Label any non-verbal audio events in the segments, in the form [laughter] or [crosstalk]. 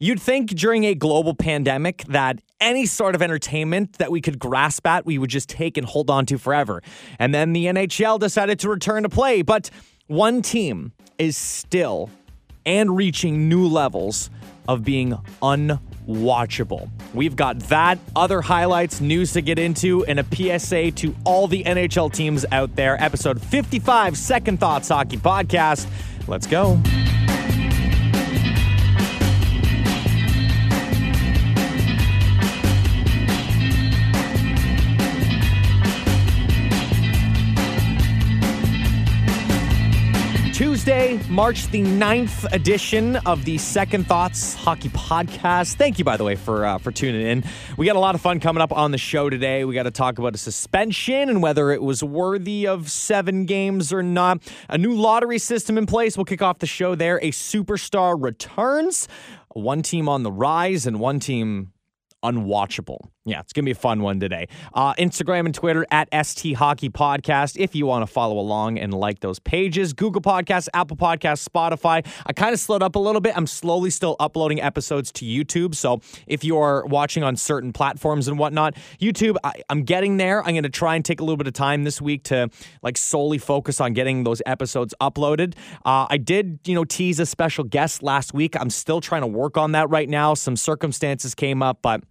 You'd think during a global pandemic that any sort of entertainment that we could grasp at, we would just take and hold on to forever. And then the NHL decided to return to play. But one team is still and reaching new levels of being unwatchable. We've got that, other highlights, news to get into, and a PSA to all the NHL teams out there. Episode 55, Second Thoughts Hockey Podcast. Let's go. Tuesday, March the 9th edition of the Second Thoughts Hockey Podcast. Thank you, by the way, for uh, for tuning in. We got a lot of fun coming up on the show today. We got to talk about a suspension and whether it was worthy of seven games or not. A new lottery system in place. We'll kick off the show there. A superstar returns. One team on the rise and one team unwatchable. Yeah, it's going to be a fun one today. Uh, Instagram and Twitter at ST Hockey Podcast if you want to follow along and like those pages. Google Podcasts, Apple Podcasts, Spotify. I kind of slowed up a little bit. I'm slowly still uploading episodes to YouTube. So if you are watching on certain platforms and whatnot, YouTube, I, I'm getting there. I'm going to try and take a little bit of time this week to like solely focus on getting those episodes uploaded. Uh, I did, you know, tease a special guest last week. I'm still trying to work on that right now. Some circumstances came up, but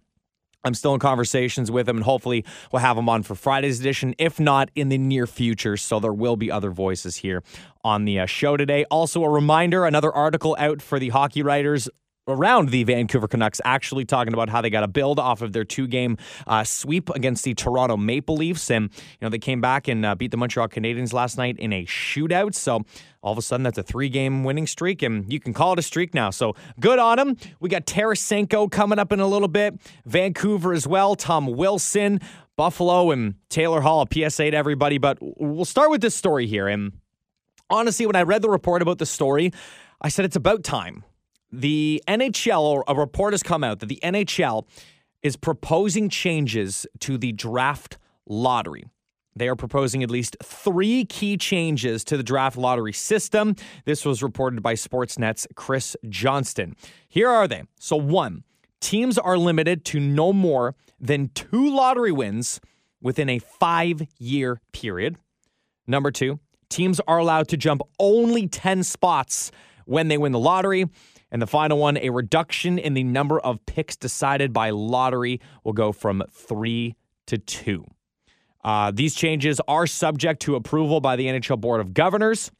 I'm still in conversations with him, and hopefully we'll have him on for Friday's edition, if not in the near future. So there will be other voices here on the uh, show today. Also, a reminder another article out for the hockey writers around the Vancouver Canucks, actually talking about how they got a build off of their two game uh, sweep against the Toronto Maple Leafs. And, you know, they came back and uh, beat the Montreal Canadiens last night in a shootout. So all of a sudden, that's a three game winning streak, and you can call it a streak now. So good on them. We got Tarasenko coming up in a little bit, Vancouver as well, Tom Wilson. Buffalo and Taylor Hall, PSA to everybody. But we'll start with this story here. And honestly, when I read the report about the story, I said it's about time the NHL, a report has come out that the NHL is proposing changes to the draft lottery. They are proposing at least three key changes to the draft lottery system. This was reported by Sportsnet's Chris Johnston. Here are they. So, one, teams are limited to no more than two lottery wins within a five year period. Number two, teams are allowed to jump only 10 spots when they win the lottery. And the final one, a reduction in the number of picks decided by lottery will go from three to two. Uh, these changes are subject to approval by the NHL Board of Governors,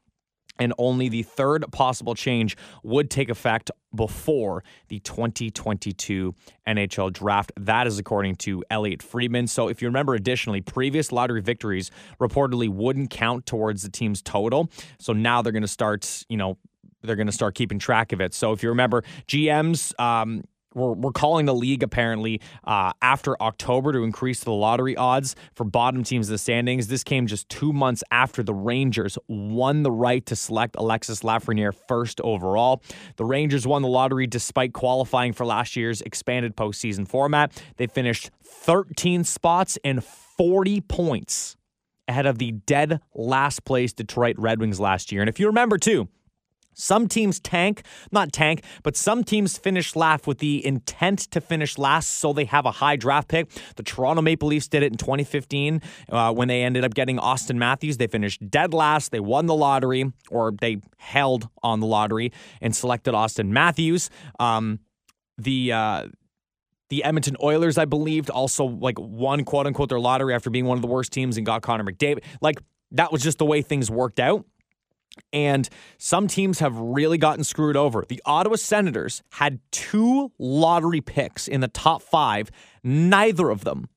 and only the third possible change would take effect before the 2022 NHL draft. That is according to Elliotte Friedman. So, if you remember, additionally, previous lottery victories reportedly wouldn't count towards the team's total. So now they're going to start, you know, they're going to start keeping track of it. So if you remember, GMs. Um, we're, we're calling the league apparently uh, after October to increase the lottery odds for bottom teams in the standings. This came just two months after the Rangers won the right to select Alexis Lafreniere first overall. The Rangers won the lottery despite qualifying for last year's expanded postseason format. They finished 13 spots and 40 points ahead of the dead last place Detroit Red Wings last year. And if you remember too, some teams tank, not tank, but some teams finish last with the intent to finish last so they have a high draft pick. The Toronto Maple Leafs did it in 2015 uh, when they ended up getting Auston Matthews. They finished dead last. They won the lottery, or they held on the lottery and selected Auston Matthews. Um, the uh, the Edmonton Oilers, I believed, also like won quote unquote their lottery after being one of the worst teams and got Connor McDavid. Like that was just the way things worked out. And some teams have really gotten screwed over. The Ottawa Senators had two lottery picks in the top five. Neither of them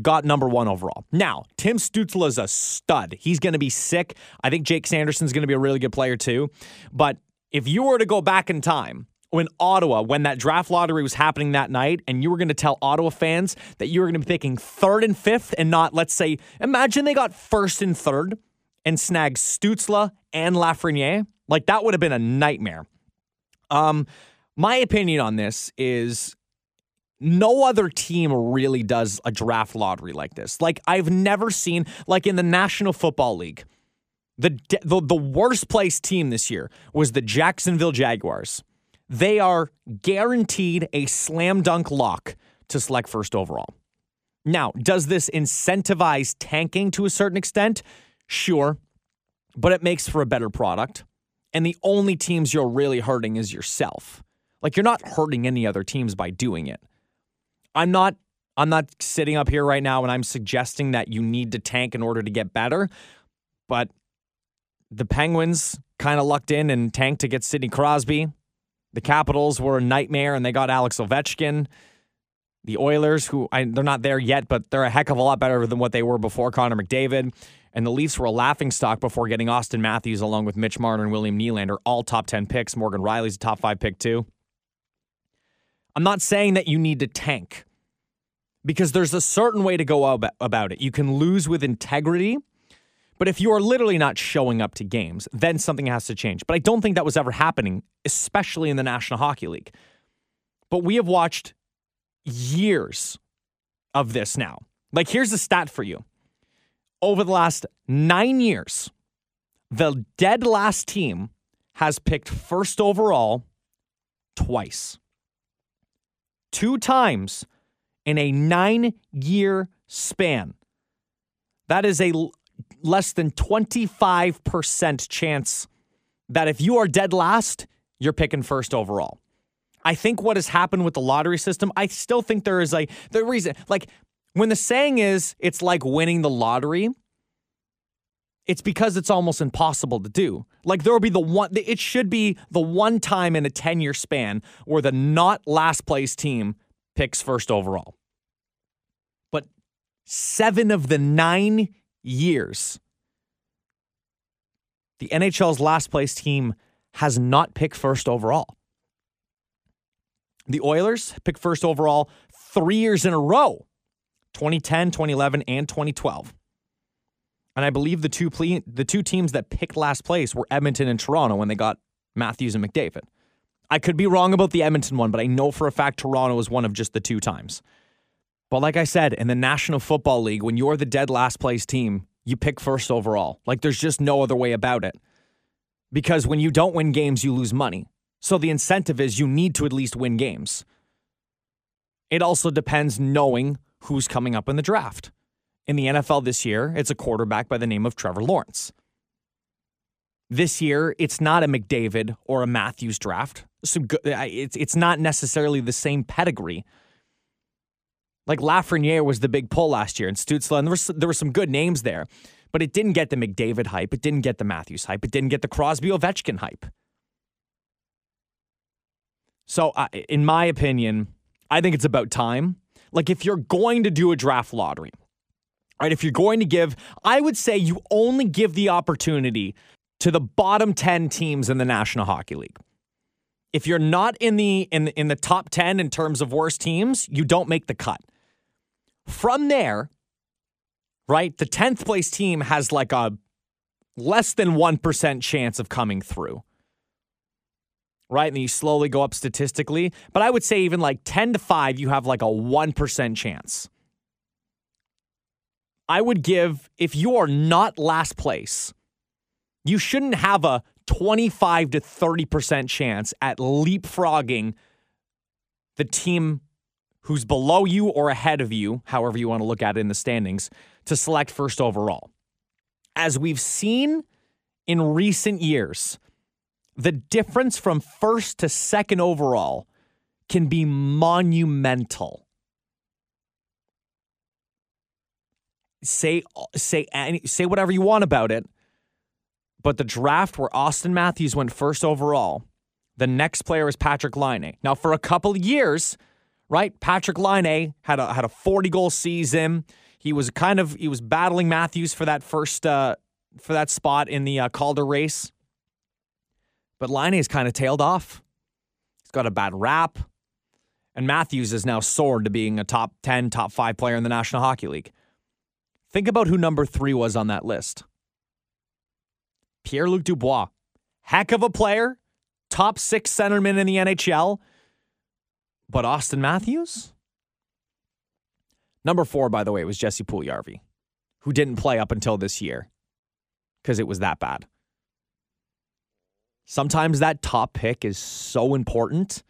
got number one overall. Now, Tim Stützle is a stud. He's going to be sick. I think Jake Sanderson's going to be a really good player too. But if you were to go back in time, when Ottawa, when that draft lottery was happening that night, and you were going to tell Ottawa fans that you were going to be picking third and fifth and not, let's say, imagine they got first and third and snag Stützle and Lafreniere, like that would have been a nightmare. Um, my opinion on this is no other team really does a draft lottery like this. Like I've never seen like in the National Football League. The, the the worst place team this year was the Jacksonville Jaguars. they are guaranteed a slam dunk lock to select first overall. Now, does this incentivize tanking to a certain extent? Sure, but it makes for a better product. And the only teams you're really hurting is yourself. Like you're not hurting any other teams by doing it. I'm not I'm not sitting up here right now and I'm suggesting that you need to tank in order to get better, but the Penguins kind of lucked in and tanked to get Sidney Crosby. The Capitals were a nightmare and they got Alex Ovechkin. The Oilers, who I, they're not there yet, but they're a heck of a lot better than what they were before Connor McDavid. And the Leafs were a laughing stock before getting Auston Matthews along with Mitch Marner and William Nylander, all top 10 picks. Morgan Rielly's a top five pick, too. I'm not saying that you need to tank because there's a certain way to go about it. You can lose with integrity, but if you are literally not showing up to games, then something has to change. But I don't think that was ever happening, especially in the National Hockey League. But we have watched years of this now. Like, here's a stat for you over the last nine years, the dead last team has picked first overall twice. Two times in a nine year span. That is a l- less than 25% chance that if you are dead last, you're picking first overall. I think what has happened with the lottery system, I still think there is a the reason like when the saying is it's like winning the lottery, it's because it's almost impossible to do. Like there will be the one it should be the one time in a 10-year span where the not last place team picks first overall. But 7 of the 9 years the NHL's last place team has not picked first overall. The Oilers picked first overall 3 years in a row. 2010, 2011, and 2012. And I believe the two ple- the two teams that picked last place were Edmonton and Toronto when they got Matthews and McDavid. I could be wrong about the Edmonton one, but I know for a fact Toronto was one of just the two times. But like I said, in the National Football League, when you're the dead last place team, you pick first overall. Like there's just no other way about it. Because when you don't win games, you lose money. So the incentive is you need to at least win games. It also depends knowing who's coming up in the draft. In the NFL this year, it's a quarterback by the name of Trevor Lawrence. This year, it's not a McDavid or a Matthews draft. So it's it's not necessarily the same pedigree. Like Lafreniere was the big pull last year, and Stützle, and there, was, there were some good names there, but it didn't get the McDavid hype. It didn't get the Matthews hype. It didn't get the Crosby Ovechkin hype. So, uh, in my opinion, I think it's about time like if you're going to do a draft lottery, right? If you're going to give, I would say you only give the opportunity to the bottom 10 teams in the National Hockey League. If you're not in the in in the top 10 in terms of worst teams, you don't make the cut. From there, right? The 10th place team has like a less than 1% chance of coming through right? And you slowly go up statistically. But I would say even like 10 to 5, you have like a 1% chance. I would give, if you are not last place, you shouldn't have a 25 to 30% chance at leapfrogging the team who's below you or ahead of you, however you want to look at it in the standings, to select first overall. As we've seen in recent years, the difference from first to second overall can be monumental. Say say say whatever you want about it, but the draft where Auston Matthews went first overall, the next player is Patrik Laine. Now, for a couple years, right? Patrik Laine had a had a 40 goal season. He was kind of he was battling Matthews for that first uh, for that spot in the uh, Calder race. But Laine's kind of tailed off. He's got a bad rap. And Matthews is now soared to being a top 10, top five player in the National Hockey League. Think about who number three was on that list Pierre Luc Dubois. Heck of a player, top six centerman in the NHL. But Auston Matthews? Number four, by the way, was Jesse Puljujarvi, who didn't play up until this year because it was that bad. Sometimes that top pick is so important.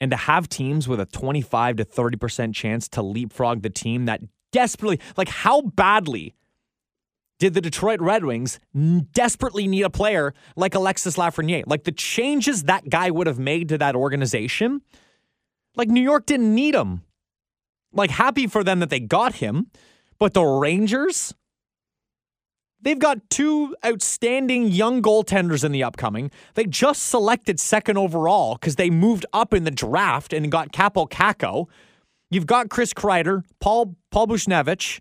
And to have teams with a 25 to 30% chance to leapfrog the team that desperately, like, how badly did the Detroit Red Wings desperately need a player like Alexis Lafreniere? Like, the changes that guy would have made to that organization, like, New York didn't need him. Like, happy for them that they got him. But the Rangers, They've got two outstanding young goaltenders in the upcoming. They just selected second overall because they moved up in the draft and got Kaapo Kakko. You've got Chris Kreider, Paul Paul Buchnevich.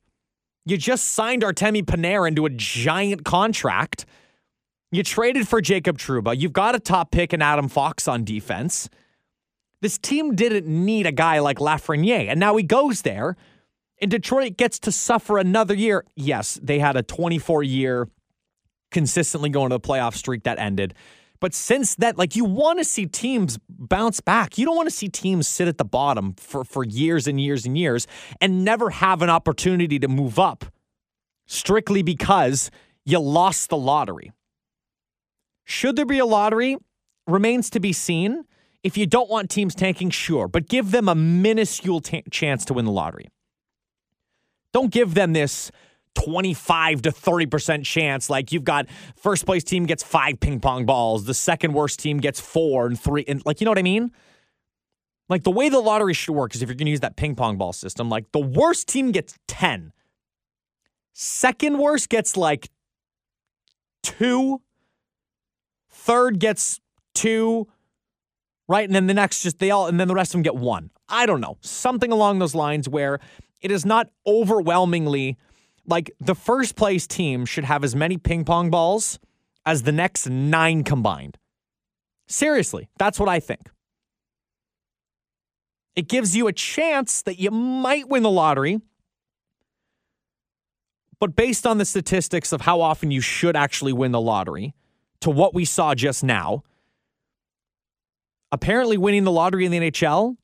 You just signed Artemi Panarin into a giant contract. You traded for Jacob Trouba. You've got a top pick in Adam Fox on defense. This team didn't need a guy like Lafreniere, and now he goes there and Detroit gets to suffer another year. Yes, they had a 24 year consistently going to the playoff streak that ended. But since that, like you want to see teams bounce back. You don't want to see teams sit at the bottom for, for years and years and years and never have an opportunity to move up strictly because you lost the lottery. Should there be a lottery? Remains to be seen. If you don't want teams tanking, sure, but give them a minuscule t- chance to win the lottery. Don't give them this 25 to 30% chance. Like you've got first place team gets five ping pong balls, the second worst team gets four and three. And like, you know what I mean? Like the way the lottery should work is if you're going to use that ping pong ball system, like the worst team gets 10. Second worst gets like two. Third gets two. Right. And then the next just they all, and then the rest of them get one. I don't know. Something along those lines where it is not overwhelmingly like the first place team should have as many ping pong balls as the next nine combined. Seriously, that's what I think. It gives you a chance that you might win the lottery. But based on the statistics of how often you should actually win the lottery, to what we saw just now, apparently winning the lottery in the NHL,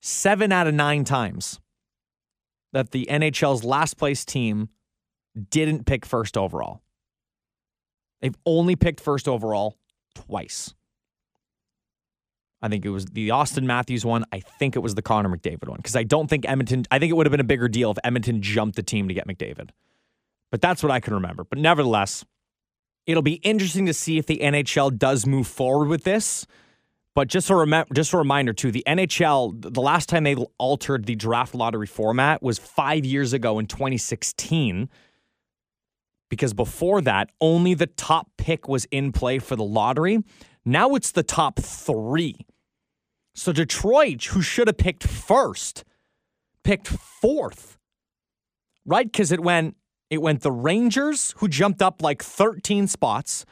seven out of nine times that the NHL's last place team didn't pick first overall. They've only picked first overall twice. I think it was the Auston Matthews one. I think it was the Connor McDavid one because I don't think Edmonton, I think it would have been a bigger deal if Edmonton jumped the team to get McDavid. But that's what I can remember. But nevertheless, it'll be interesting to see if the NHL does move forward with this but just a rem- just a reminder too, the NHL, the last time they altered the draft lottery format was five years ago in 2016. Because before that, only the top pick was in play for the lottery. Now it's the top three. So Detroit, who should have picked first, picked fourth. Right? Because it went it went the Rangers, who jumped up like 13 spots,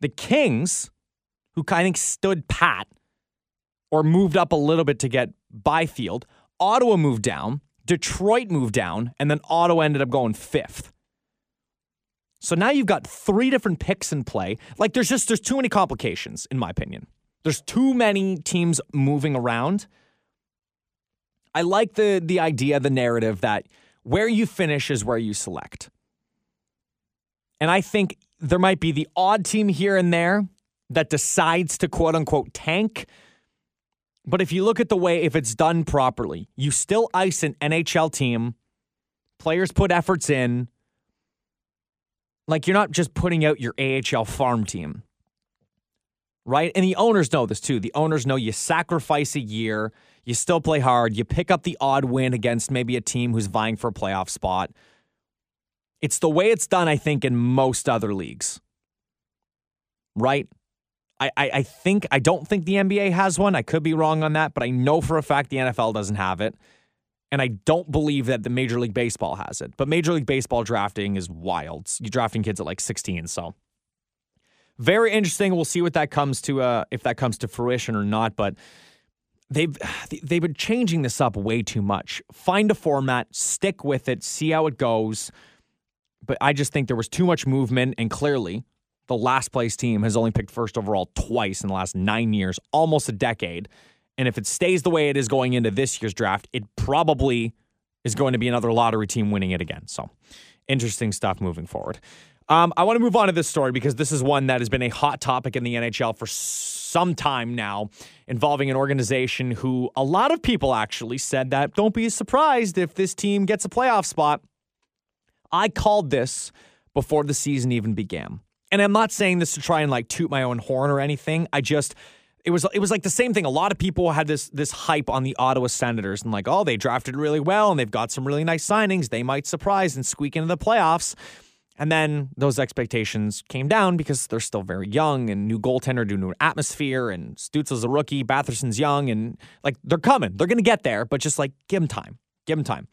the Kings, who I think stood pat or moved up a little bit to get Byfield. Ottawa moved down. Detroit moved down. And then Ottawa ended up going fifth. So now you've got three different picks in play. Like there's just there's too many complications, in my opinion. There's too many teams moving around. I like the the idea, the narrative that where you finish is where you select. And I think there might be the odd team here and there that decides to quote unquote tank. But if you look at the way, if it's done properly, you still ice an NHL team, players put efforts in. Like you're not just putting out your AHL farm team, right? And the owners know this too. The owners know you sacrifice a year, you still play hard, you pick up the odd win against maybe a team who's vying for a playoff spot. It's the way it's done, I think, in most other leagues, right? I, I, I think I don't think the NBA has one. I could be wrong on that, but I know for a fact the NFL doesn't have it. And I don't believe that the Major League Baseball has it. But Major League Baseball drafting is wild. You're drafting kids at like 16, so very interesting. We'll see what that comes to uh, if that comes to fruition or not. But they've [sighs] they've been changing this up way too much. Find a format, stick with it, see how it goes. But I just think there was too much movement, and clearly the last place team has only picked first overall twice in the last nine years, almost a decade. And if it stays the way it is going into this year's draft, it probably is going to be another lottery team winning it again. So interesting stuff moving forward. Um, I want to move on to this story because this is one that has been a hot topic in the NHL for some time now, involving an organization who a lot of people actually said that don't be surprised if this team gets a playoff spot. I called this before the season even began. And I'm not saying this to try and like toot my own horn or anything. I just it was it was like the same thing. A lot of people had this this hype on the Ottawa Senators and like, oh, they drafted really well and they've got some really nice signings. They might surprise and squeak into the playoffs. And then those expectations came down because they're still very young and new goaltender, new atmosphere, and Stützle's a rookie, Batherson's young, and like they're coming. They're gonna get there, but just like give them time. Give them time.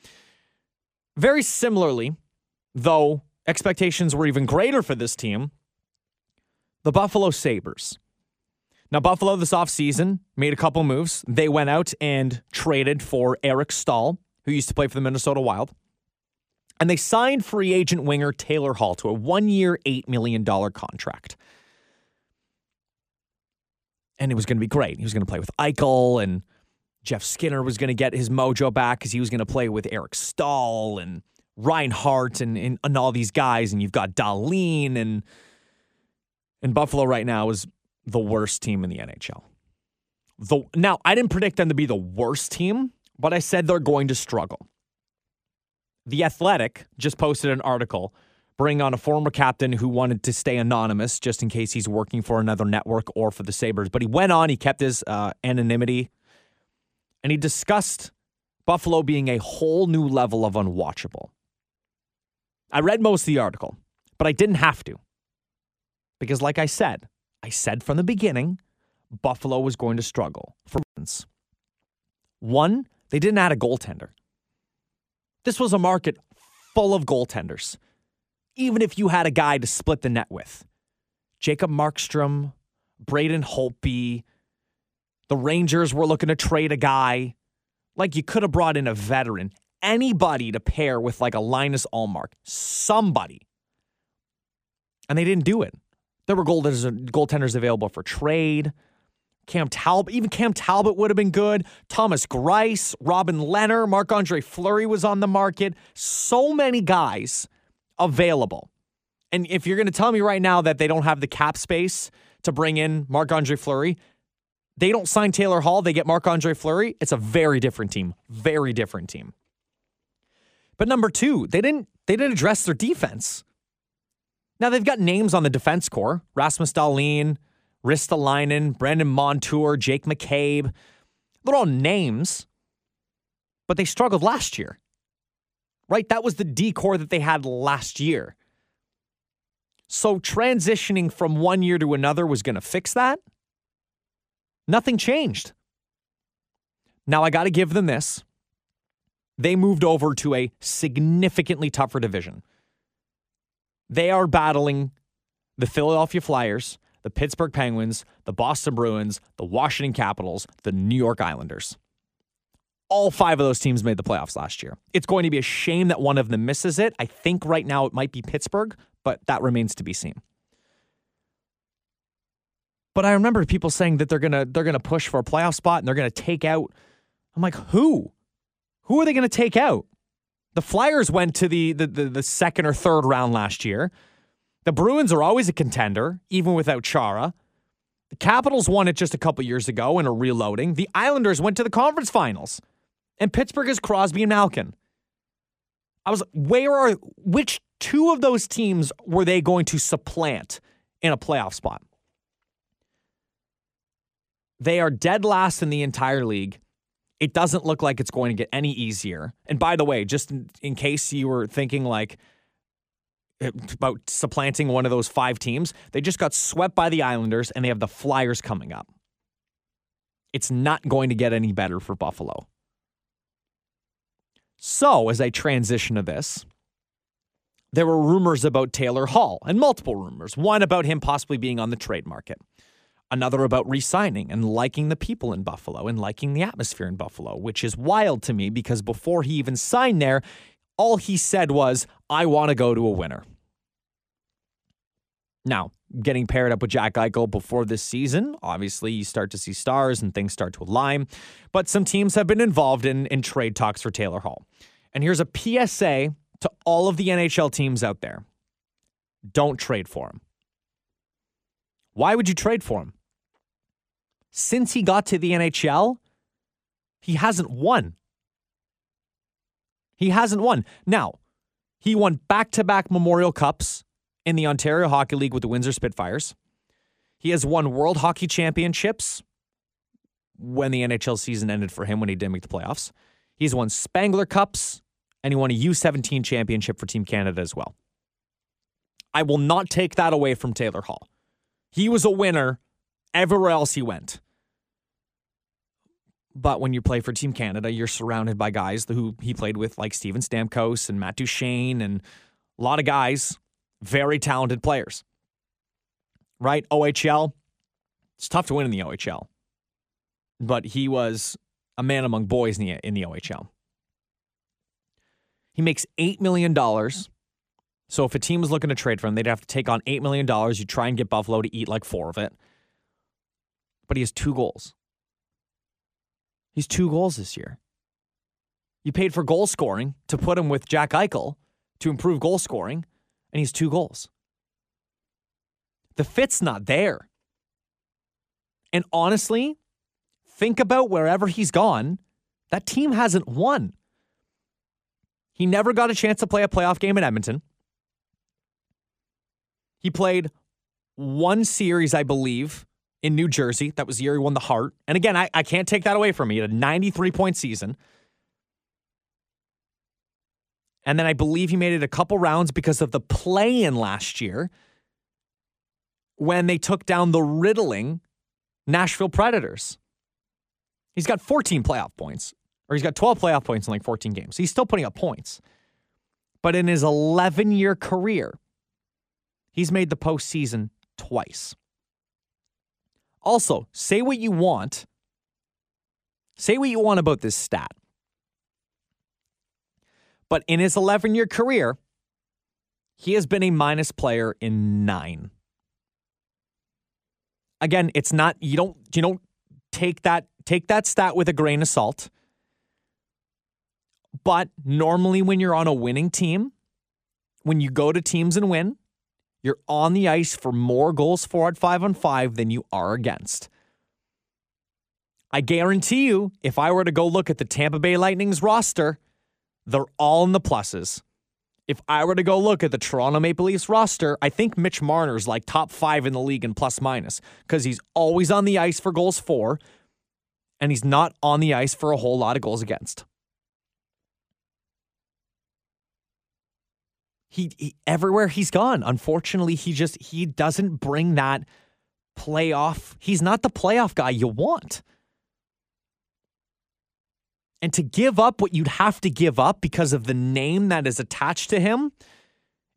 Very similarly, though expectations were even greater for this team, the Buffalo Sabres. Now, Buffalo this offseason made a couple moves. They went out and traded for Eric Staal, who used to play for the Minnesota Wild. And they signed free agent winger Taylor Hall to a one year, $8 million contract. And it was going to be great. He was going to play with Eichel, and Jeff Skinner was going to get his mojo back because he was going to play with Eric Staal and Reinhart and, and, and all these guys. And you've got Dahlin and and Buffalo right now is the worst team in the NHL. The, now, I didn't predict them to be the worst team, but I said they're going to struggle. The Athletic just posted an article bringing on a former captain who wanted to stay anonymous just in case he's working for another network or for the Sabres. But he went on, he kept his uh, anonymity, and he discussed Buffalo being a whole new level of unwatchable. I read most of the article, but I didn't have to. Because, like I said, I said from the beginning, Buffalo was going to struggle for reasons. One, they didn't add a goaltender. This was a market full of goaltenders, even if you had a guy to split the net with. Jacob Markstrom, Braden Holtby, the Rangers were looking to trade a guy. Like you could have brought in a veteran, anybody to pair with like a Linus Ullmark, somebody. And they didn't do it. There were goaltenders, available for trade. Cam Talbot, even Cam Talbot would have been good. Thomas Greiss, Robin Lehner, Marc Andre Fleury was on the market. So many guys available. And if you're going to tell me right now that they don't have the cap space to bring in Marc Andre Fleury, they don't sign Taylor Hall, they get Marc Andre Fleury, it's a very different team. Very different team. But number two, they didn't they didn't address their defense. Now they've got names on the defense core: Rasmus Dahlin, Ristolainen, Brandon Montour, Jake McCabe. They're all names, but they struggled last year. Right? That was the D core that they had last year. So transitioning from one year to another was going to fix that. Nothing changed. Now I got to give them this. They moved over to a significantly tougher division. They are battling the Philadelphia Flyers, the Pittsburgh Penguins, the Boston Bruins, the Washington Capitals, the New York Islanders. All five of those teams made the playoffs last year. It's going to be a shame that one of them misses it. I think right now it might be Pittsburgh, but that remains to be seen. But I remember people saying that they're gonna they're gonna push for a playoff spot and they're gonna take out. I'm like, who? Who are they gonna take out? The Flyers went to the, the, the, the, second or third round last year. The Bruins are always a contender, even without Chara. The Capitals won it just a couple years ago and are reloading. The Islanders went to the conference finals. And Pittsburgh is Crosby and Malkin. I was where are which two of those teams were they going to supplant in a playoff spot? They are dead last in the entire league. It doesn't look like it's going to get any easier. And by the way, just in, in case you were thinking like eh, about supplanting one of those five teams, they just got swept by the Islanders and they have the Flyers coming up. It's not going to get any better for Buffalo. So, as I transition to this, there were rumors about Taylor Hall and multiple rumors. One about him possibly being on the trade market another about re signing and liking the people in Buffalo and liking the atmosphere in Buffalo, which is wild to me because before he even signed there, all he said was, I want to go to a winner. Now, getting paired up with Jack Eichel before this season, obviously you start to see stars and things start to align. But some teams have been involved in, in trade talks for Taylor Hall. And here's a PSA to all of the NHL teams out there don't trade for him. Why would you trade for him? Since he got to the NHL, he hasn't won. He hasn't won. Now, he won back to back Memorial Cups in the Ontario Hockey League with the Windsor Spitfires. He has won World Hockey Championships when the NHL season ended for him when he didn't make the playoffs. He's won Spengler Cups and he won a U17 championship for Team Canada as well. I will not take that away from Taylor Hall. He was a winner everywhere else he went. But when you play for Team Canada, you're surrounded by guys who he played with, like Steven Stamkos and Matt Duchene, and a lot of guys, very talented players. Right? OHL, it's tough to win in the OHL. But he was a man among boys in the, in the OHL. He makes $8 million. So if a team was looking to trade for him, they'd have to take on $8 million. You try and get Buffalo to eat like four of it. But he has two goals. He's two goals this year. You paid for goal scoring to put him with Jack Eichel to improve goal scoring, and he's two goals. The fit's not there. And honestly, think about wherever he's gone, that team hasn't won. He never got a chance to play a playoff game in Edmonton. He played one series, I believe, in New Jersey. That was the year he won the Hart. And again, I, I can't take that away from him. He had a 93 point season. And then I believe he made it a couple rounds because of the play in last year when they took down the riddling Nashville Predators. He's got 14 playoff points, or he's got 12 playoff points in like 14 games. He's still putting up points. But in his 11 year career, he's made the postseason twice. Also, say what you want. Say what you want about this stat. But in his 11 year career, he has been a minus player in nine. Again, it's not, you don't, you don't take that, take that stat with a grain of salt. But normally, when you're on a winning team, when you go to teams and win, you're on the ice for more goals for at five on five than you are against. I guarantee you, if I were to go look at the Tampa Bay Lightning's roster, they're all in the pluses. If I were to go look at the Toronto Maple Leafs roster, I think Mitch Marner's like top five in the league in plus minus because he's always on the ice for goals for, and he's not on the ice for a whole lot of goals against. He, he everywhere he's gone, unfortunately, he just he doesn't bring that playoff. He's not the playoff guy you want. And to give up what you'd have to give up because of the name that is attached to him,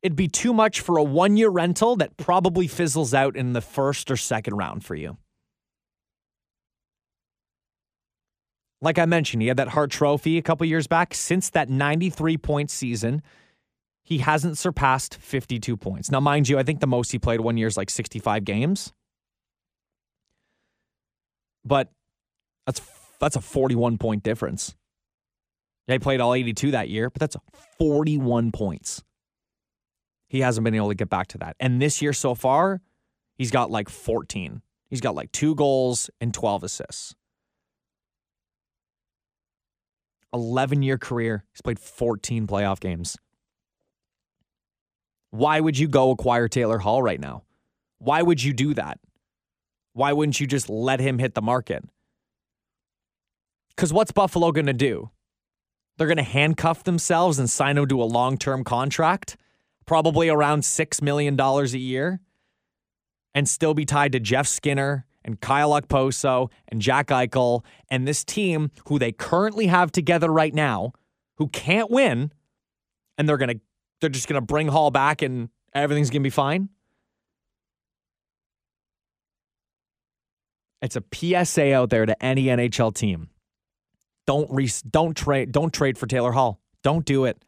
it'd be too much for a one year rental that probably fizzles out in the first or second round for you. Like I mentioned, he had that Hart Trophy a couple years back. Since that 93 point season, he hasn't surpassed 52 points. Now, mind you, I think the most he played one year is like 65 games. But that's that's a 41 point difference. Yeah, he played all 82 that year, but that's 41 points. He hasn't been able to get back to that. And this year so far, he's got like 14. He's got like two goals and 12 assists. 11 year career. He's played 14 playoff games. Why would you go acquire Taylor Hall right now? Why would you do that? Why wouldn't you just let him hit the market? Because what's Buffalo going to do? They're going to handcuff themselves and sign him to a long term contract, probably around $6 million a year, and still be tied to Jeff Skinner and Kyle Okposo and Jack Eichel and this team who they currently have together right now, who can't win, and they're going to they're just going to bring Hall back and everything's going to be fine? It's a PSA out there to any NHL team. Don't re- don't trade don't trade for Taylor Hall. Don't do it.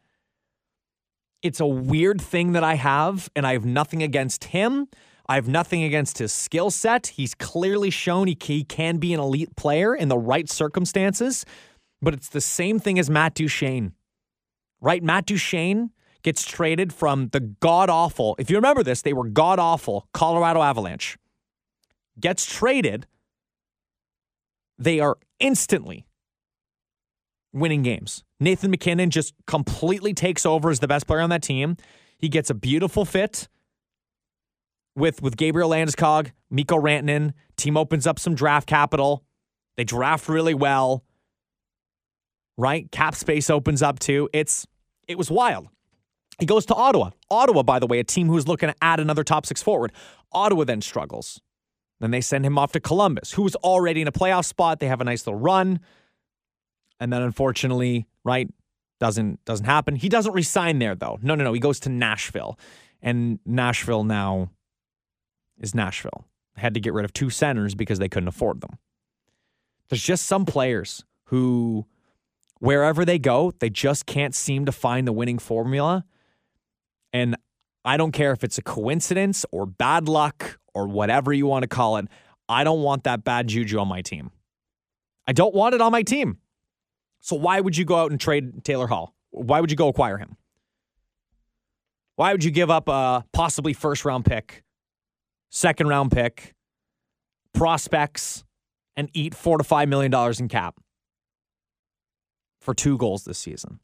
It's a weird thing that I have and I have nothing against him. I have nothing against his skill set. He's clearly shown he, he can be an elite player in the right circumstances, but it's the same thing as Matt Duchene. Right? Matt Duchene gets traded from the god awful, if you remember this, they were god awful Colorado Avalanche. Gets traded. They are instantly winning games. Nathan MacKinnon just completely takes over as the best player on that team. He gets a beautiful fit with with Gabriel Landeskog, Mikko Rantanen. Team opens up some draft capital. They draft really well. Right? Cap space opens up too. It's it was wild. He goes to Ottawa. Ottawa, by the way, a team who's looking to add another top six forward. Ottawa then struggles. Then they send him off to Columbus, who was already in a playoff spot. They have a nice little run. And then unfortunately, right, doesn't doesn't happen. He doesn't resign there though. No, no, no. He goes to Nashville. And Nashville now is Nashville. Had to get rid of two centers because they couldn't afford them. There's just some players who wherever they go, they just can't seem to find the winning formula. And I don't care if it's a coincidence or bad luck or whatever you want to call it. I don't want that bad juju on my team. I don't want it on my team. So why would you go out and trade Taylor Hall? Why would you go acquire him? Why would you give up a possibly first round pick, second round pick, prospects, and eat four to five million dollars in cap for two goals this season?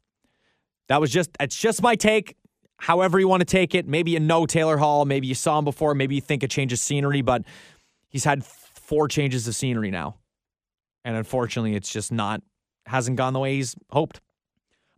That was just it's just my take. However you want to take it. Maybe you know Taylor Hall, maybe you saw him before, maybe you think a change of scenery, but he's had four changes of scenery now. And unfortunately, it's just not hasn't gone the way he's hoped.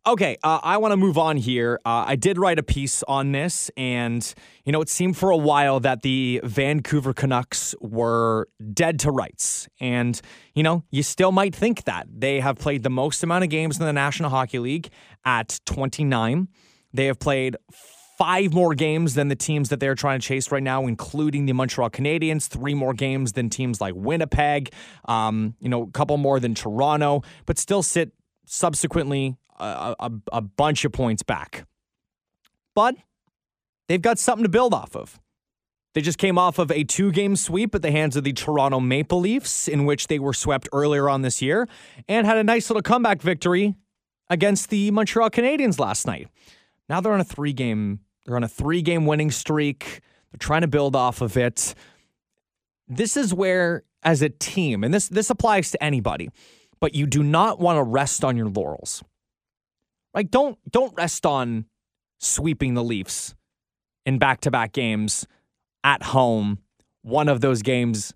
Okay, uh, I want to move on here. Uh, I did write a piece on this, and you know, it seemed for a while that the Vancouver Canucks were dead to rights, and you know, you still might think that they have played the most amount of games in the National Hockey League at 29. They have played five more games than the teams that they're trying to chase right now, including the Montreal Canadiens, three more games than teams like Winnipeg, um, you know, a couple more than Toronto, but still sit subsequently a, a, a bunch of points back. But they've got something to build off of. They just came off of a two game sweep at the hands of the Toronto Maple Leafs, in which they were swept earlier on this year, and had a nice little comeback victory against the Montreal Canadiens last night. Now they're on a three game they're on a three game winning streak. They're trying to build off of it. This is where, as a team, and this this applies to anybody, but you do not want to rest on your laurels. Like don't don't rest on sweeping the Leafs in back to back games at home. One of those games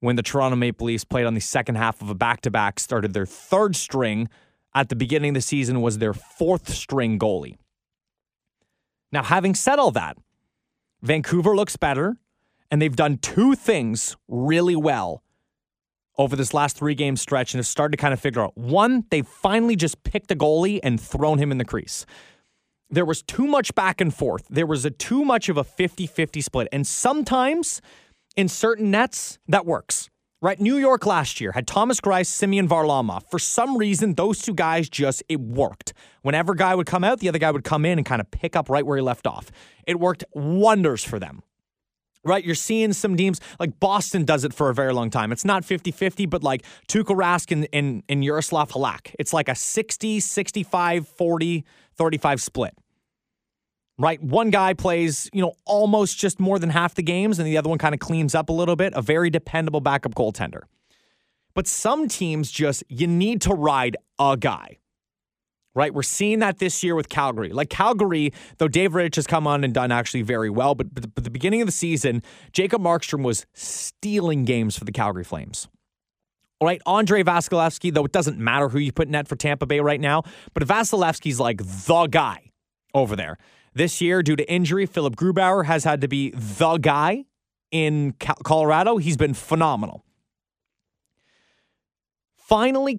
when the Toronto Maple Leafs played on the second half of a back to back, started their third string at the beginning of the season, was their fourth string goalie. Now, having said all that, Vancouver looks better, and they've done two things really well over this last three game stretch and have started to kind of figure out. One, they finally just picked a goalie and thrown him in the crease. There was too much back and forth. There was a too much of a 50 50 split. And sometimes in certain nets, that works right? New York last year had Thomas Greiss, Semyon Varlamov. For some reason, those two guys just, it worked. Whenever guy would come out, the other guy would come in and kind of pick up right where he left off. It worked wonders for them. Right, you're seeing some teams like Boston does it for a very long time. It's not 50 50, but like Tuukka Rask and, and, and Jaroslav Halak. It's like a 60, 65, 40, 35 split right? One guy plays, you know, almost just more than half the games, and the other one kind of cleans up a little bit. A very dependable backup goaltender. But some teams just, you need to ride a guy, right? We're seeing that this year with Calgary. Like Calgary, though Dave Rittich has come on and done actually very well, but, at the beginning of the season, Jacob Markstrom was stealing games for the Calgary Flames. All right, Andrei Vasilevskiy, though it doesn't matter who you put net for Tampa Bay right now, but Vasilevskiy's like the guy over there. This year, due to injury, Philipp Grubauer has had to be the guy in Colorado. He's been phenomenal. Finally,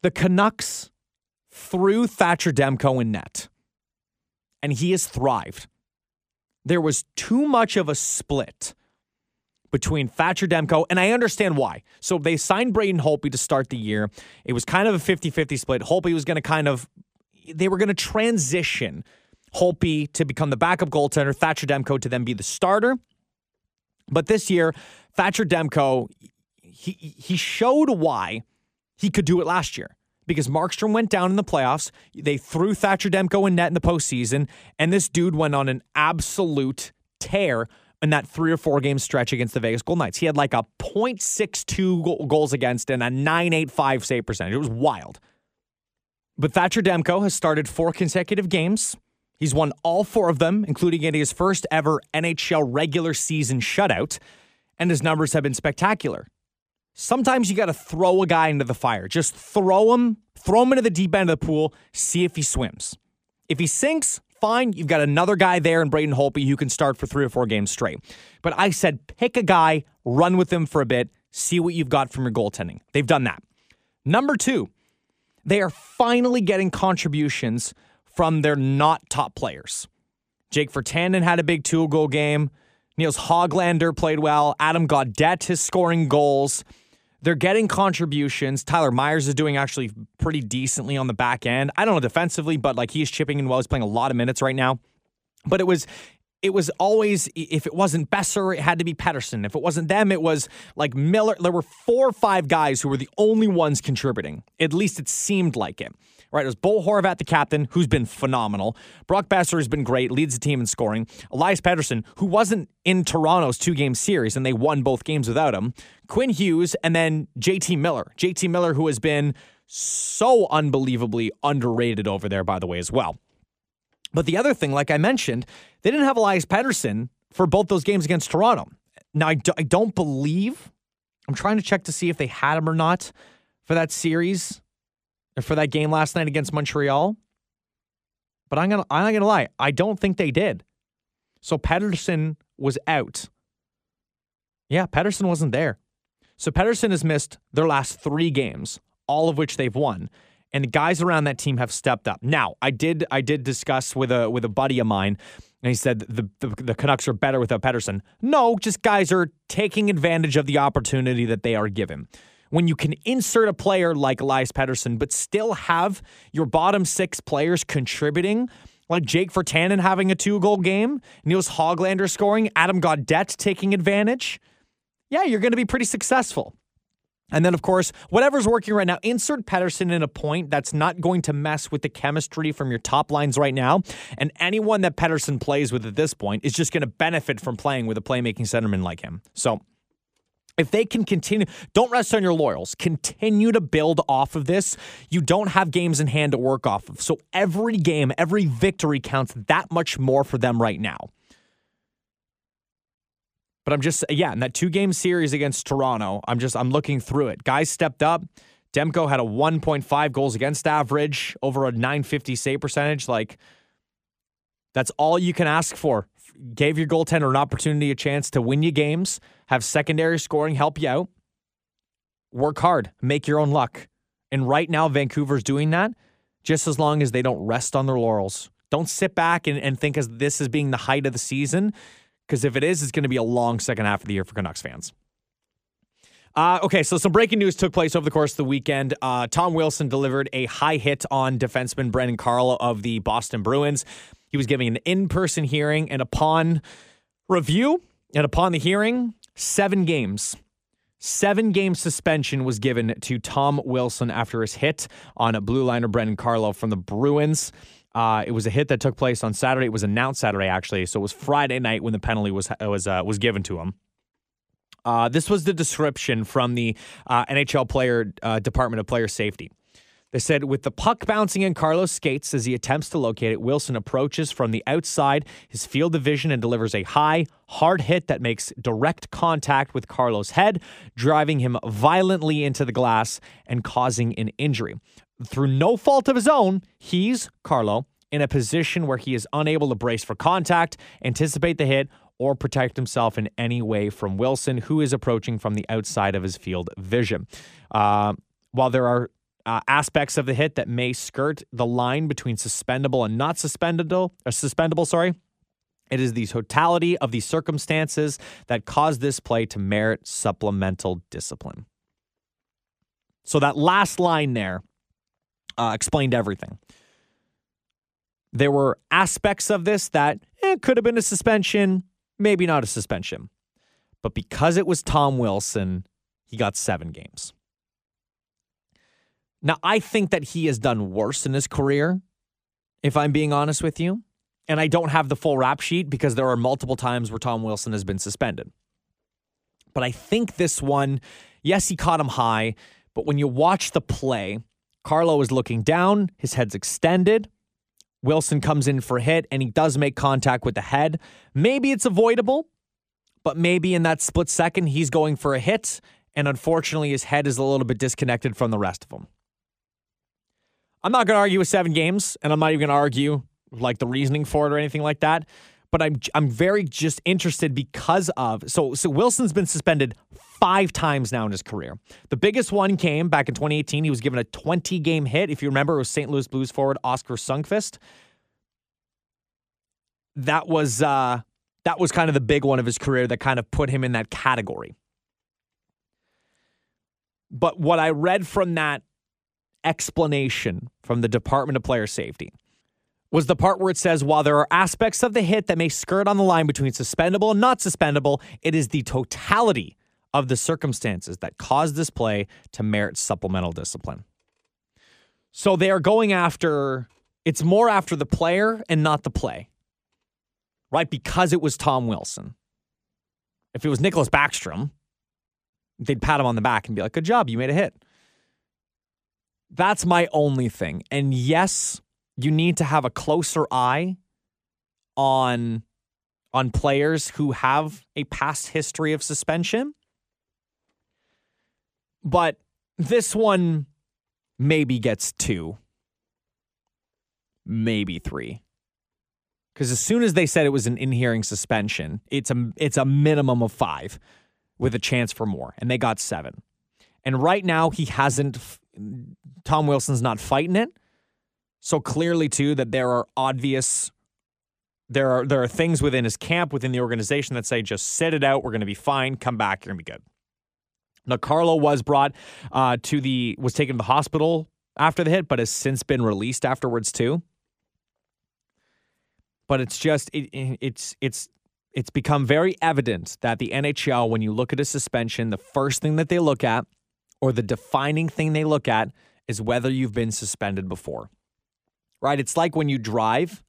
the Canucks threw Thatcher Demko in net, and he has thrived. There was too much of a split between Thatcher Demko, and I understand why. So they signed Braden Holtby to start the year. It was kind of a 50 50 split. Holtby was going to kind of, they were going to transition Holtby to become the backup goaltender, Thatcher Demko to then be the starter. But this year, Thatcher Demko, he he showed why he could do it last year. because Markstrom went down in the playoffs. They threw Thatcher Demko in net in the postseason, and this dude went on an absolute tear in that three or four game stretch against the Vegas Golden Knights. He had like a 0.62 goals against and a 985 save percentage. It was wild. But Thatcher Demko has started four consecutive games. He's won all four of them, including getting his first ever NHL regular season shutout, and his numbers have been spectacular. Sometimes you got to throw a guy into the fire. Just throw him, throw him into the deep end of the pool, see if he swims. If he sinks, fine. You've got another guy there in Braden Holtby who can start for three or four games straight. But I said pick a guy, run with him for a bit, see what you've got from your goaltending. They've done that. Number two, they are finally getting contributions from their not top players. Jake Virtanen had a big two goal game. Nils Höglander played well. Adam Gaudette is scoring goals. They're getting contributions. Tyler Myers is doing actually pretty decently on the back end. I don't know defensively, but like he's chipping in well. He's playing a lot of minutes right now. But it was it was always if it wasn't Boeser, it had to be Pettersson. If it wasn't them, it was like Miller. There were four or five guys who were the only ones contributing. At least it seemed like it. Right, it was Bo Horvat, the captain, who's been phenomenal. Brock Boeser has been great, leads the team in scoring. Elias Pettersson, who wasn't in Toronto's two game series, and they won both games without him. Quinn Hughes, and then JT Miller. JT Miller, who has been so unbelievably underrated over there, by the way, as well. But the other thing, like I mentioned, they didn't have Elias Pettersson for both those games against Toronto. Now, I, do, I don't believe, I'm trying to check to see if they had him or not for that series for that game last night against Montreal. But I'm gonna I'm not gonna lie, I don't think they did. So Pettersson was out. Yeah, Pettersson wasn't there. So Pettersson has missed their last three games, all of which they've won. And the guys around that team have stepped up. Now, I did I did discuss with a with a buddy of mine, and he said the, the, the Canucks are better without Pettersson. No, just guys are taking advantage of the opportunity that they are given when you can insert a player like Elias Pettersson, but still have your bottom six players contributing, like Jake Virtanen having a two goal game, Nils Höglander scoring, Adam Gaudette taking advantage, yeah, you're going to be pretty successful. And then, of course, whatever's working right now, insert Pettersson in a point that's not going to mess with the chemistry from your top lines right now. And anyone that Pettersson plays with at this point is just going to benefit from playing with a playmaking centerman like him. So if they can continue, don't rest on your laurels. Continue to build off of this. You don't have games in hand to work off of. So every game, every victory counts that much more for them right now. But I'm just, yeah, in that two game series against Toronto, I'm just, I'm looking through it. Guys stepped up. Demko had a 1.5 goals against average, over a 950 save percentage. Like, that's all you can ask for gave your goaltender an opportunity, a chance to win you games, have secondary scoring help you out. Work hard, make your own luck. And right now, Vancouver's doing that just as long as they don't rest on their laurels. Don't sit back and, and think as this is being the height of the season, because if it is, it's going to be a long second half of the year for Canucks fans. Uh, okay, so some breaking news took place over the course of the weekend. Uh, Tom Wilson delivered a high hit on defenseman Brandon Carlo of the Boston Bruins. He was giving an in person hearing, and upon review and upon the hearing, seven games. Seven game suspension was given to Tom Wilson after his hit on a blue liner Brandon Carlo from the Bruins. Uh, it was a hit that took place on Saturday. It was announced Saturday, actually. So it was Friday night when the penalty was was uh, was given to him. Uh, this was the description from the uh, NHL player uh, Department of Player Safety. They said with the puck bouncing in Carlos skates as he attempts to locate it, Wilson approaches from the outside his field of vision and delivers a high, hard hit that makes direct contact with Carlos' head, driving him violently into the glass and causing an injury. Through no fault of his own, he's, Carlo, in a position where he is unable to brace for contact, anticipate the hit, or protect himself in any way from Wilson, who is approaching from the outside of his field vision. Uh, while there are uh, aspects of the hit that may skirt the line between suspendable and not suspendable, or uh, suspendable, sorry. It is the totality of the circumstances that caused this play to merit supplemental discipline. So that last line there uh, explained everything. There were aspects of this that eh, could have been a suspension, maybe not a suspension. But because it was Tom Wilson, he got seven games. Now, I think that he has done worse in his career, if I'm being honest with you. And I don't have the full rap sheet because there are multiple times where Tom Wilson has been suspended. But I think this one, yes, he caught him high, but when you watch the play, Carlo is looking down, his head's extended. Wilson comes in for a hit and he does make contact with the head. Maybe it's avoidable, but maybe in that split second, he's going for a hit. And unfortunately, his head is a little bit disconnected from the rest of him. I'm not going to argue with seven games, and I'm not even going to argue like the reasoning for it or anything like that. But I'm I'm very just interested because of so so Wilson's been suspended five times now in his career. The biggest one came back in 2018. He was given a 20 game hit. If you remember, it was St. Louis Blues forward Oskar Sundqvist. That was uh, that was kind of the big one of his career that kind of put him in that category. But what I read from that explanation from the Department of Player Safety was the part where it says while there are aspects of the hit that may skirt on the line between suspendable and not suspendable, it is the totality of the circumstances that caused this play to merit supplemental discipline. So they are going after it's more after the player and not the play. Right? Because it was Tom Wilson. If it was Nicklas Backstrom, they'd pat him on the back and be like, "Good job, you made a hit." That's my only thing. And yes, you need to have a closer eye on on players who have a past history of suspension. But this one maybe gets two, maybe three. Because as soon as they said it was an in-hearing suspension, it's a it's a minimum of five, with a chance for more, and they got seven. And right now he hasn't. Tom Wilson's not fighting it. So clearly, too, that there are obvious there are there are things within his camp, within the organization that say just sit it out. We're going to be fine. Come back. You're going to be good. Now, Carlo was brought uh, to the was taken to the hospital after the hit, but has since been released afterwards too. But it's just it, it's it's it's become very evident that the NHL, when you look at a suspension, the first thing that they look at, or the defining thing they look at, is whether you've been suspended before right? It's like when you drive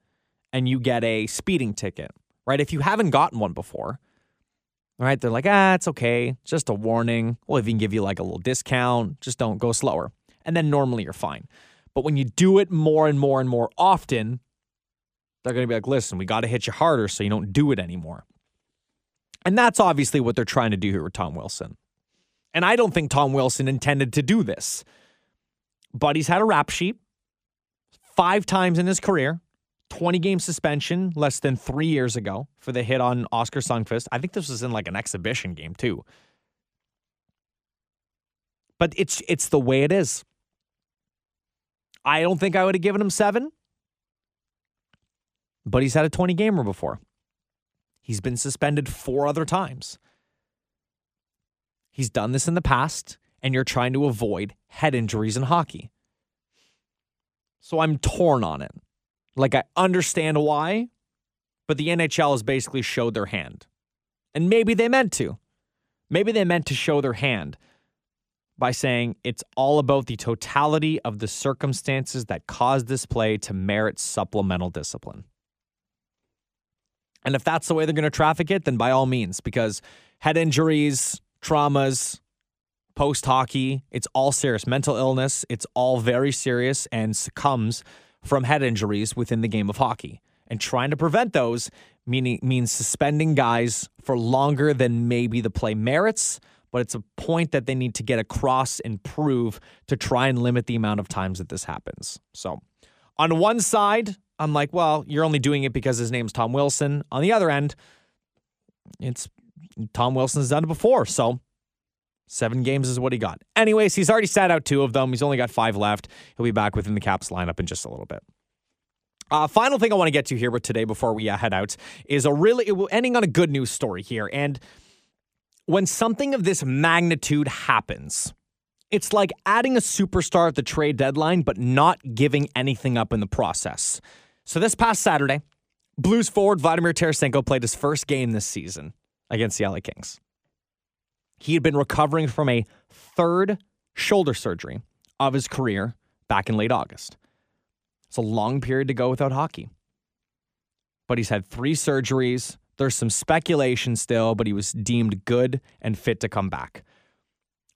and you get a speeding ticket, right? If you haven't gotten one before, right? They're like, ah, it's okay. Just a warning. We'll even give you like a little discount. Just don't go slower. And then normally you're fine. But when you do it more and more and more often, they're going to be like, listen, we got to hit you harder so you don't do it anymore. And that's obviously what they're trying to do here with Tom Wilson. And I don't think Tom Wilson intended to do this. But he's had a rap sheet five times in his career. 20 game suspension less than three years ago for the hit on Oskar Sundqvist. I think this was in like an exhibition game too. But it's it's the way it is. I don't think I would have given him seven. But he's had a 20 gamer before. He's been suspended four other times. He's done this in the past, and you're trying to avoid head injuries in hockey. So I'm torn on it. Like, I understand why, but the NHL has basically showed their hand. And maybe they meant to. Maybe they meant to show their hand by saying it's all about the totality of the circumstances that caused this play to merit supplemental discipline. And if that's the way they're going to traffic it, then by all means, because head injuries, traumas, post hockey. It's all serious. Mental illness, it's all very serious and succumbs from head injuries within the game of hockey. And trying to prevent those meaning means suspending guys for longer than maybe the play merits, but it's a point that they need to get across and prove to try and limit the amount of times that this happens. So, on one side, I'm like, well, you're only doing it because his name's Tom Wilson. On the other end, it's Tom Wilson's done it before. So Seven games is what he got. Anyways, he's already sat out two of them. He's only got five left. He'll be back within the Caps lineup in just a little bit. Uh, final thing I want to get to here with today before we uh, head out is a really ending on a good news story here. And when something of this magnitude happens, it's like adding a superstar at the trade deadline, but not giving anything up in the process. So this past Saturday, Blues forward Vladimir Tarasenko played his first game this season against the LA Kings. He had been recovering from a third shoulder surgery of his career back in late August. It's a long period to go without hockey. But he's had three surgeries. There's some speculation still, but he was deemed good and fit to come back.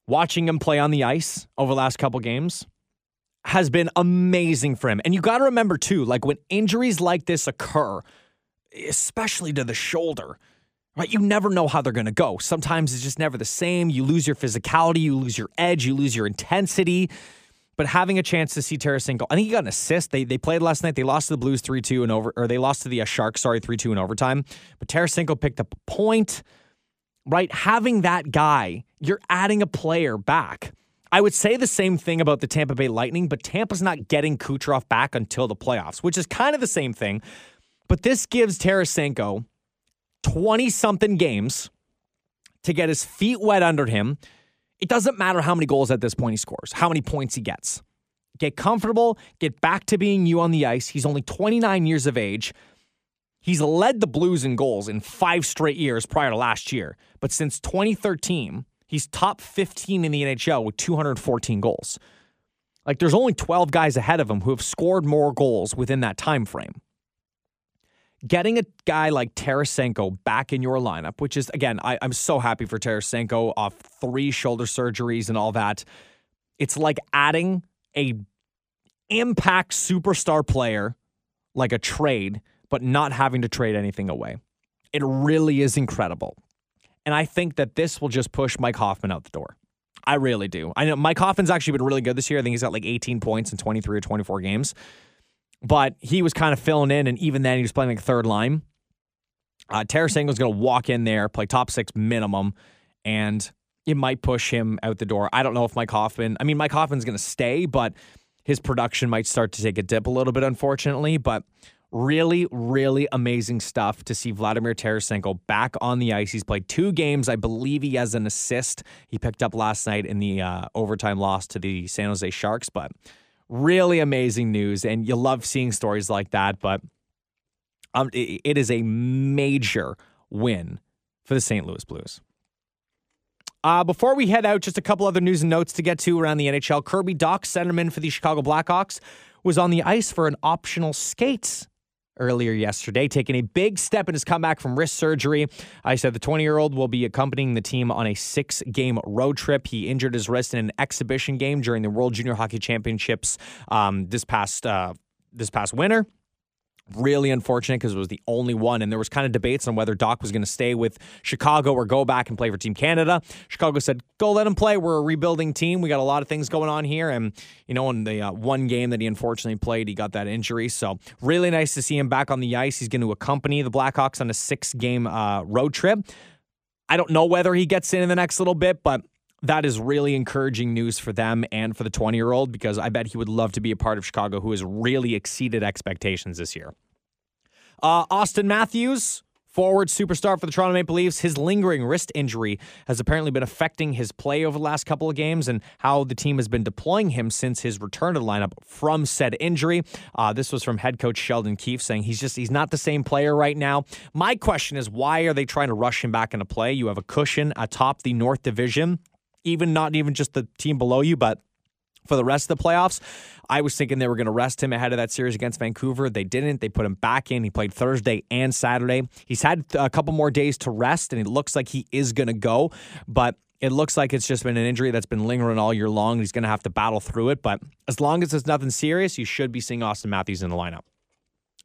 Watching him play on the ice over the last couple games has been amazing for him. And you got to remember, too, like when injuries like this occur, especially to the shoulder, right? You never know how they're going to go. Sometimes it's just never the same. You lose your physicality, you lose your edge, you lose your intensity. But having a chance to see Tarasenko, I think he got an assist. They they played last night. They lost to the Blues three two and over, or they lost to the uh, Sharks. Sorry, three two in overtime. But Tarasenko picked up a point. Right, having that guy, you're adding a player back. I would say the same thing about the Tampa Bay Lightning, but Tampa's not getting Kucherov back until the playoffs, which is kind of the same thing. But this gives Tarasenko 20 something games to get his feet wet under him. It doesn't matter how many goals at this point he scores, how many points he gets. Get comfortable, get back to being you on the ice. He's only 29 years of age. He's led the Blues in goals in five straight years prior to last year. But since 2013, he's top 15 in the NHL with 214 goals. Like there's only 12 guys ahead of him who have scored more goals within that time frame getting a guy like Tarasenko back in your lineup, which is again, I, am so happy for Tarasenko off three shoulder surgeries and all that. It's like adding a impact superstar player like a trade, but not having to trade anything away. It really is incredible. And I think that this will just push Mike Hoffman out the door. I really do. I know Mike Hoffman's actually been really good this year. I think he's got like 18 points in 23 or 24 games but he was kind of filling in, and even then he was playing like third line. Uh, Tarasenko's going to walk in there, play top six minimum, and it might push him out the door. I don't know if Mike Hoffman. I mean, Mike Hoffman's going to stay, but his production might start to take a dip a little bit, unfortunately. But really, really amazing stuff to see Vladimir Tarasenko back on the ice. He's played two games. I believe he has an assist he picked up last night in the uh, overtime loss to the San Jose Sharks, but really amazing news. And you love seeing stories like that. But um, it, is a major win for the St. Louis Blues. Uh, before we head out, just a couple other news and notes to get to around the NHL. Kirby Dach, centerman for the Chicago Blackhawks, was on the ice for an optional skate earlier yesterday, taking a big step in his comeback from wrist surgery. I said the 20 year old will be accompanying the team on a six game road trip. He injured his wrist in an exhibition game during the World Junior Hockey Championships um, this past uh, this past winter really unfortunate because it was the only one. And there was kind of debates on whether Dach was going to stay with Chicago or go back and play for Team Canada. Chicago said, go let him play. We're a rebuilding team. We got a lot of things going on here. And, you know, in the uh, one game that he unfortunately played, he got that injury. So really nice to see him back on the ice. He's going to accompany the Blackhawks on a six game uh, road trip. I don't know whether he gets in in the next little bit, but that is really encouraging news for them and for the 20 year old because I bet he would love to be a part of Chicago, who has really exceeded expectations this year. Uh, Auston Matthews, forward superstar for the Toronto Maple Leafs, his lingering wrist injury has apparently been affecting his play over the last couple of games and how the team has been deploying him since his return to the lineup from said injury. Uh, this was from head coach Sheldon Keefe saying he's just he's not the same player right now. My question is why are they trying to rush him back into play? You have a cushion atop the North Division even not even just the team below you, but for the rest of the playoffs. I was thinking they were going to rest him ahead of that series against Vancouver. They didn't. They put him back in. He played Thursday and Saturday. He's had a couple more days to rest, and it looks like he is going to go. But it looks like it's just been an injury that's been lingering all year long. He's going to have to battle through it. But as long as it's nothing serious, you should be seeing Auston Matthews in the lineup.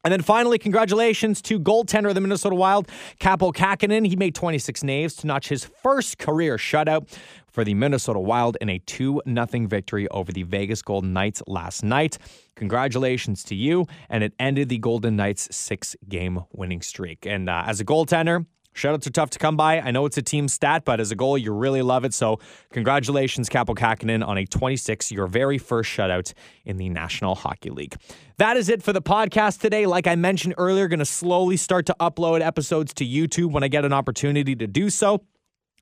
And then finally, congratulations to goaltender of the Minnesota Wild, Kaapo Kähkönen. He made 26 saves to notch his first career shutout for the Minnesota Wild in a 2 0 victory over the Vegas Golden Knights last night. Congratulations to you. And it ended the Golden Knights' six game winning streak. And uh, as a goaltender, Shutouts are tough to come by. I know it's a team stat, but as a goal, you really love it. So, congratulations, Kaapo Kähkönen, on a 26, your very first shutout in the National Hockey League. That is it for the podcast today. Like I mentioned earlier, going to slowly start to upload episodes to YouTube when I get an opportunity to do so.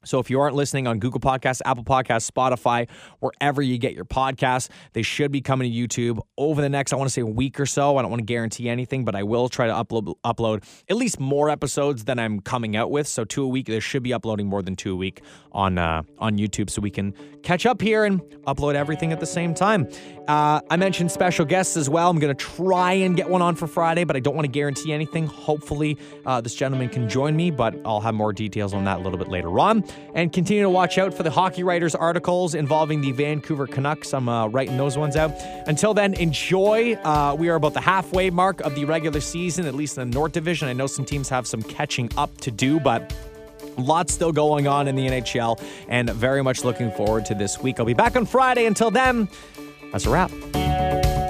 So if you aren't listening on Google Podcasts, Apple Podcasts, Spotify, wherever you get your podcasts, they should be coming to YouTube over the next, I want to say week or so. I don't want to guarantee anything, but I will try to upload upload at least more episodes than I'm coming out with. So two a week. There should be uploading more than two a week on uh, on YouTube, so we can catch up here and upload everything at the same time. Uh, I mentioned special guests as well. I'm going to try and get one on for Friday, but I don't want to guarantee anything. Hopefully, uh, this gentleman can join me, but I'll have more details on that a little bit later on and continue to watch out for the Hockey Writers articles involving the Vancouver Canucks. I'm uh, writing those ones out. Until then, enjoy. Uh, we are about the halfway mark of the regular season, at least in the North Division. I know some teams have some catching up to do, but. Lots still going on in the NHL, and very much looking forward to this week. I'll be back on Friday. Until then, that's a wrap.